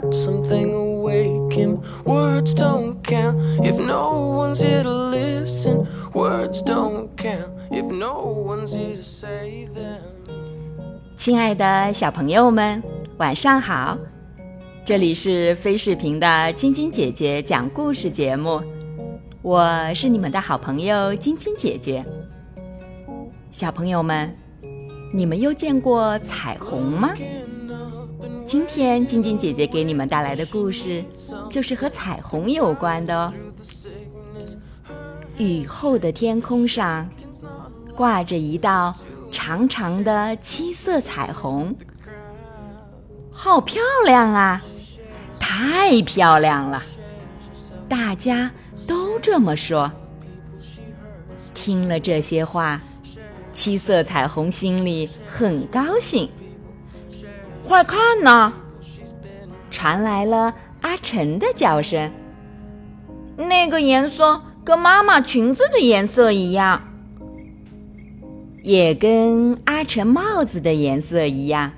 got something awake him. Words don't count if no one's here to listen. Words don't count if no one's here to say them. 亲爱的小朋友们，晚上好！这里是飞视频的晶晶姐姐讲故事节目，我是你们的好朋友晶晶姐姐。小朋友们，你们又见过彩虹吗？今天晶晶姐姐给你们带来的故事，就是和彩虹有关的哦。雨后的天空上，挂着一道长长的七色彩虹，好漂亮啊！太漂亮了，大家都这么说。听了这些话，七色彩虹心里很高兴。快看呐！传来了阿晨的叫声。那个颜色跟妈妈裙子的颜色一样，也跟阿晨帽子的颜色一样，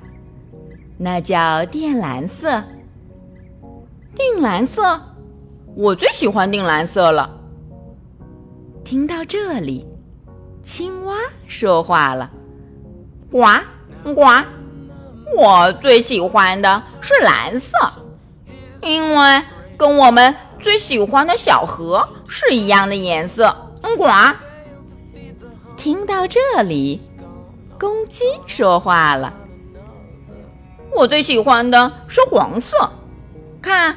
那叫靛蓝色。靛蓝色，我最喜欢靛蓝色了。听到这里，青蛙说话了：“呱呱。”我最喜欢的是蓝色，因为跟我们最喜欢的小河是一样的颜色。嗯，呱。听到这里，公鸡说话了：“我最喜欢的是黄色，看，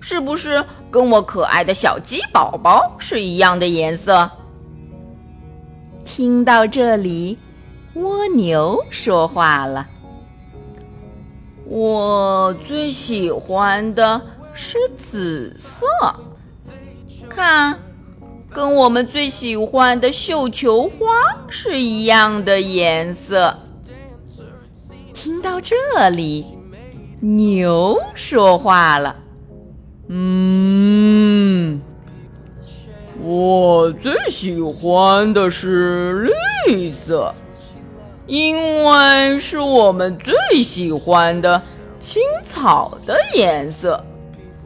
是不是跟我可爱的小鸡宝宝是一样的颜色？”听到这里，蜗牛说话了。我最喜欢的是紫色，看，跟我们最喜欢的绣球花是一样的颜色。听到这里，牛说话了：“嗯，我最喜欢的是绿色。”因为是我们最喜欢的青草的颜色。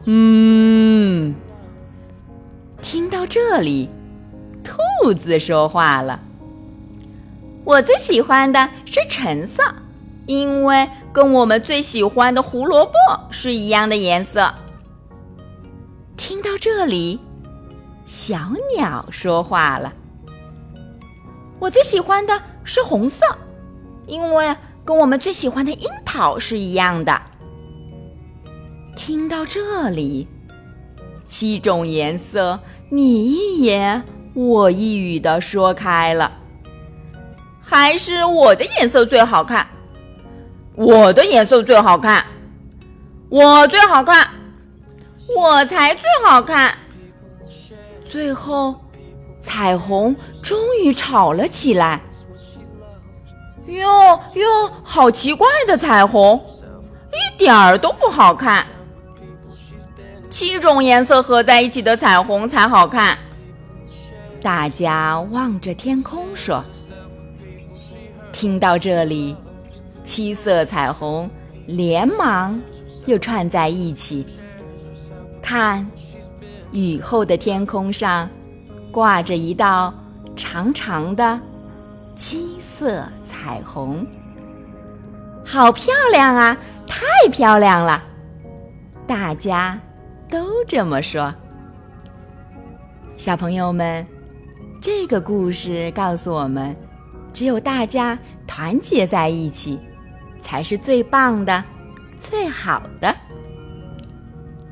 嗯，听到这里，兔子说话了：“我最喜欢的是橙色，因为跟我们最喜欢的胡萝卜是一样的颜色。”听到这里，小鸟说话了：“我最喜欢的是红色。”因为跟我们最喜欢的樱桃是一样的。听到这里，七种颜色你一言我一语的说开了。还是我的颜色最好看，我的颜色最好看，我最好看，我才最好看。最后，彩虹终于吵了起来。哟哟，好奇怪的彩虹，一点儿都不好看。七种颜色合在一起的彩虹才好看。大家望着天空说：“听到这里，七色彩虹连忙又串在一起。看，雨后的天空上挂着一道长长的。”七色彩虹，好漂亮啊！太漂亮了，大家都这么说。小朋友们，这个故事告诉我们，只有大家团结在一起，才是最棒的、最好的。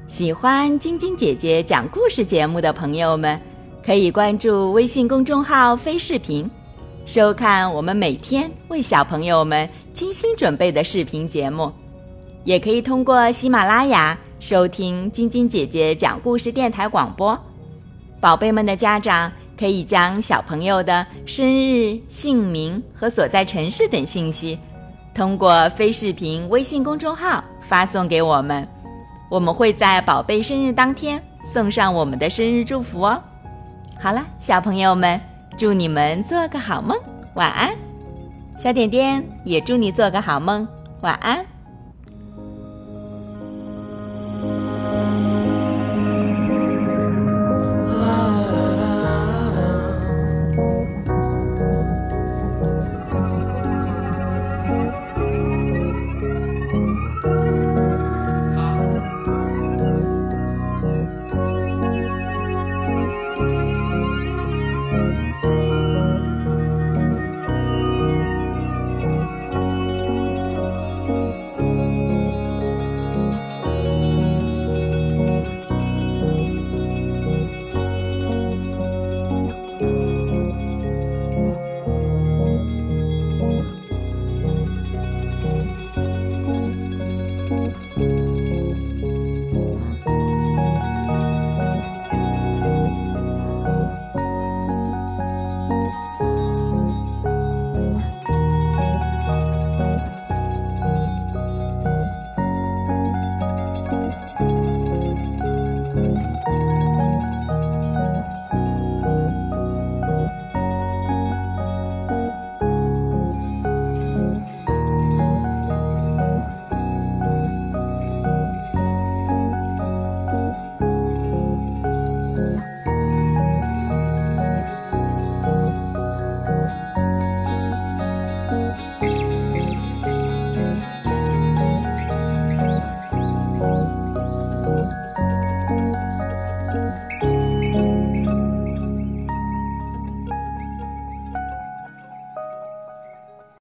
喜欢晶晶姐姐讲故事节目的朋友们，可以关注微信公众号“飞视频”。收看我们每天为小朋友们精心准备的视频节目，也可以通过喜马拉雅收听晶晶姐姐讲故事电台广播。宝贝们的家长可以将小朋友的生日、姓名和所在城市等信息，通过飞视频微信公众号发送给我们，我们会在宝贝生日当天送上我们的生日祝福哦。好了，小朋友们。祝你们做个好梦，晚安。小点点也祝你做个好梦，晚安。